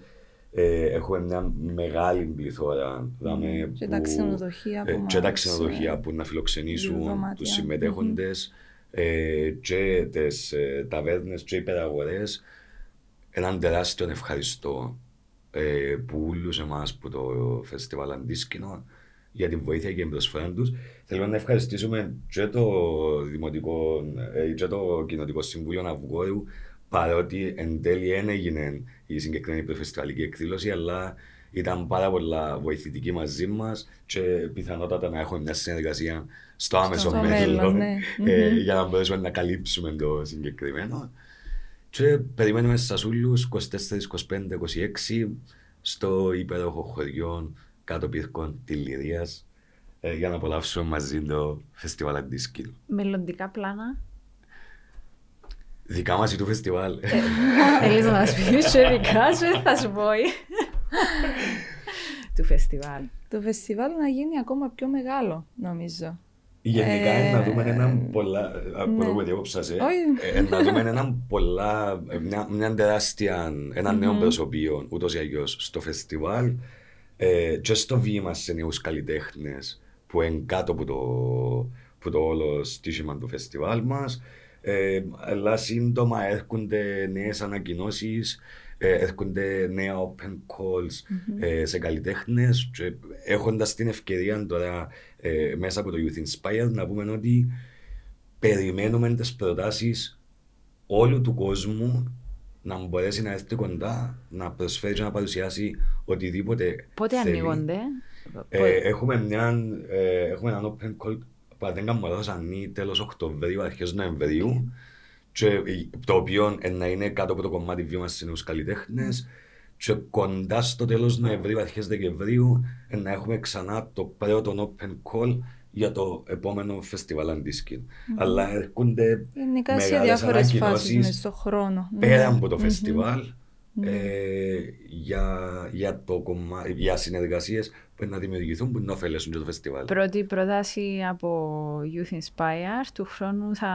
ε, έχουμε μια μεγάλη πληθώρα. Mm. Και τα ξενοδοχεία που, ε, και τα ξενοδοχεία που να φιλοξενήσουν τους συμμετέχοντες mm-hmm. ε, και τις ε, ταβέρνες και οι υπεραγορές. Έναν τεράστιο ευχαριστώ ε, που όλους εμάς που το φεστιβάλ Αντίσκηνο για την βοήθεια και την προσφορά τους. Θέλουμε να ευχαριστήσουμε και το Δημοτικό ε, και το Κοινοτικό Συμβούλιο Αυγόρου παρότι εν τέλει δεν έγινε η συγκεκριμένη προφεστιβαλική εκδήλωση, αλλά ήταν πάρα πολλά βοηθητική μαζί μας και πιθανότατα να έχουμε μια συνεργασία στο άμεσο στο μέλλον ναι. ε, για να μπορέσουμε να καλύψουμε το συγκεκριμένο. Και περιμένουμε σας όλους 24, 25, 26 στο υπέροχο χωριό κάτω πύρκων της Λυρίας ε, για να απολαύσουμε μαζί το φεστιβάλ Αντίσκυλ. Μελλοντικά πλάνα; Δικά μας ή του φεστιβάλ. Ε, θέλεις να μας πεις και δικά σου, θα σου πω. Του φεστιβάλ. Το φεστιβάλ να γίνει ακόμα πιο μεγάλο, νομίζω. Γενικά ε, να δούμε έναν πολλά. Από ναι. διόψα, ε, να δούμε έναν πολλά. Μια, μια τεράστια. Ένα νέο προσωπείο ούτως ή αλλιώς στο φεστιβάλ ε, και στο βήμα σε νέους καλλιτέχνες που είναι κάτω από το, που το όλο στήσιμα του φεστιβάλ μας. Ε, αλλά σύντομα έρχονται νέες ανακοινώσεις, ε, έρχονται νέα open calls mm-hmm. ε, σε καλλιτέχνες. Έχοντας την ευκαιρία τώρα ε, μέσα από το Youth Inspired να πούμε ότι περιμένουμε τις προτάσεις όλου του κόσμου να μπορέσει να έρθει κοντά, να προσφέρει και να παρουσιάσει οτιδήποτε. Πότε θέλει. ανοίγονται, ε, έχουμε, μια, ε, έχουμε ένα open call που δεν κάνω λάθος αν τέλος Οκτωβρίου, αρχές Νοεμβρίου και το οποίο να είναι κάτω από το κομμάτι βίου μας στους καλλιτέχνες και κοντά στο τέλος Νοεμβρίου, αρχές Δεκεμβρίου να έχουμε ξανά το πρώτο open call για το επόμενο φεστιβάλ αντίσκην. Mm-hmm. Αλλά έρχονται Γενικά σε διάφορες φάσεις μες στον χρόνο. Πέρα από το mm-hmm. φεστιβάλ ε, για, για, το κομμά, για συνεργασίες που να δημιουργηθούν που να ωφελέσουν και το φεστιβάλ. Πρώτη πρόταση από Youth Inspire του χρόνου θα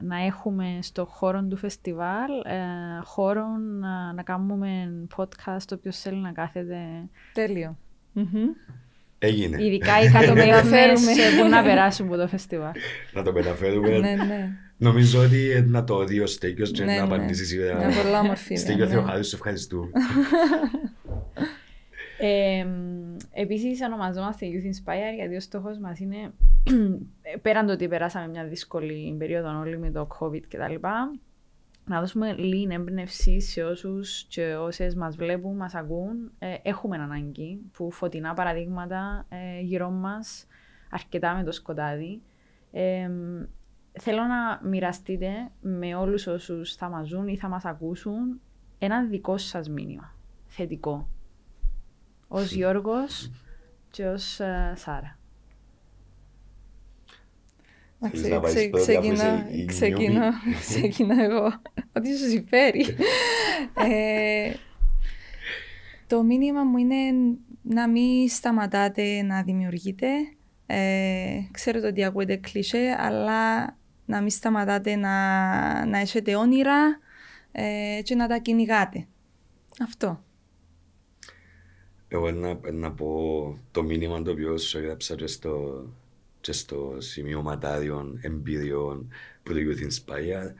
να έχουμε στο χώρο του φεστιβάλ ε, χώρο να, να κάνουμε podcast όποιος θέλει να κάθεται. Τέλειο. Έγινε. Ειδικά οι κατομοιωμένες που να περάσουν από το φεστιβάλ. να το μεταφέρουμε. ναι, ναι. Νομίζω ότι να το δει ο Στέκιος και ναι, να ναι. απαντήσει σίγουρα. Είναι πολλά όμορφη. Στέκιο ναι. Θεοχάρης, σε ευχαριστούμε. Ε, Επίσης, ονομαζόμαστε Youth Inspire γιατί ο στόχος μας είναι πέραν το ότι περάσαμε μια δύσκολη περίοδο όλοι με το COVID κτλ. Να δώσουμε λίγη έμπνευση σε όσους και όσες μας βλέπουν, μας ακούν. Ε, έχουμε ανάγκη που φωτεινά παραδείγματα ε, γύρω μας, αρκετά με το σκοτάδι. Ε, θέλω να μοιραστείτε με όλους όσους θα μας ζουν ή θα μας ακούσουν ένα δικό σας μήνυμα, θετικό, ως Γιώργος και ως uh, Σάρα. Ξεκινώ εγώ. Ό,τι σου συμφέρει. Ε, το μήνυμα μου είναι να μην σταματάτε να δημιουργείτε. Ε, ξέρω ότι ακούτε κλισέ, αλλά να μην σταματάτε να, να έχετε όνειρα ε, και να τα κυνηγάτε. Αυτό. Εγώ να, να πω το μήνυμα το οποίο σου έγραψα και στο, και στο σημείο ματάριων εμπειριών που το Youth Inspire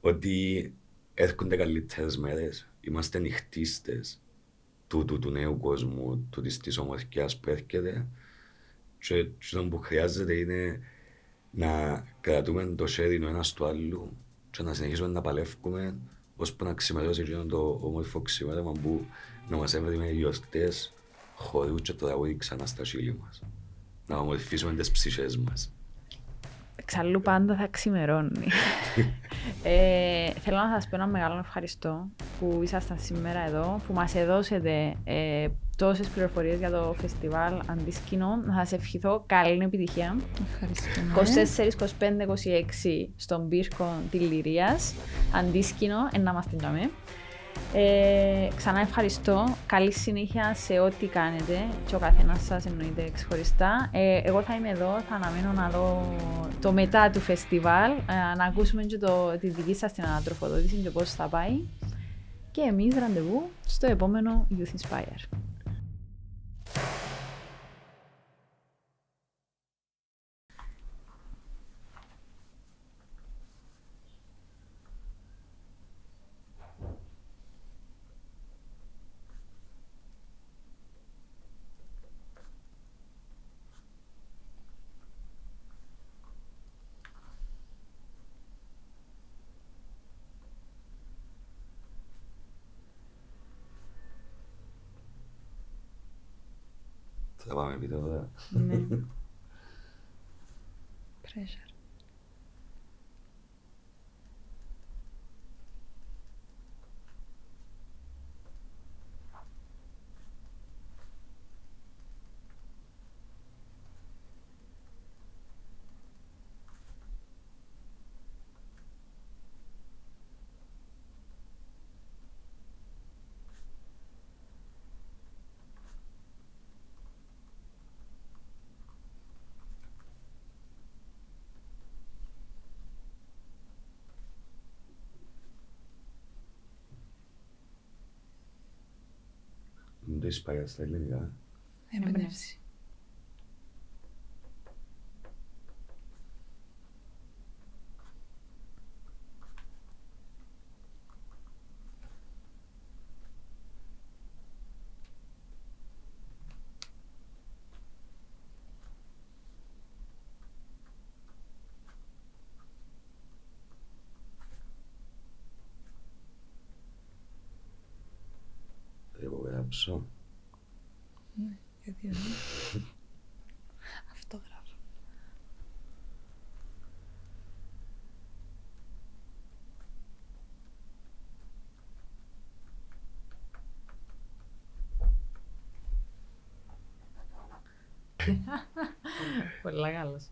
ότι έρχονται καλύτερες μέρες. Είμαστε νυχτίστες του, του, του, νέου κόσμου, του της, της ομορφιάς που έρχεται και το που χρειάζεται είναι να κρατούμε το χέρι του ένας του άλλου και να συνεχίσουμε να παλεύουμε ώσπου να ξημερώσει εκείνο το όμορφο ξημέρωμα που να μας έβρει με γιορτές χορού και το τραγούδι ξανά στα χείλη μας. Να ομορφήσουμε τις ψυχές μας. Εξαλλού πάντα θα ξημερώνει. ε, θέλω να σας πω ένα μεγάλο ευχαριστώ που ήσασταν σήμερα εδώ, που μας έδωσετε ε, τόσες πληροφορίες για το φεστιβάλ Αντίσκηνο. Να σας ευχηθώ καλή επιτυχία. Ευχαριστούμε. 24, 25, 26 στον πύρκο της Λυρίας. Αντίσκηνο, ένα μας την δούμε. Ε, ξανά ευχαριστώ. Καλή συνέχεια σε ό,τι κάνετε και ο καθένας σας εννοείται ξεχωριστά. Ε, εγώ θα είμαι εδώ, θα αναμένω να δω το μετά του φεστιβάλ, ε, να ακούσουμε και το, τη δική σας την ανατροφοδότηση και πώς θα πάει. Και εμείς ραντεβού στο επόμενο Youth Inspire. Θα πάμε βίντεο τώρα. ναι. Pressure. Μην το εισπάγια στα ελληνικά. Έμπνευση. Θα υπογράψω. Ναι, γιατί όχι. Αυτό γράφω. Πολύ καλός.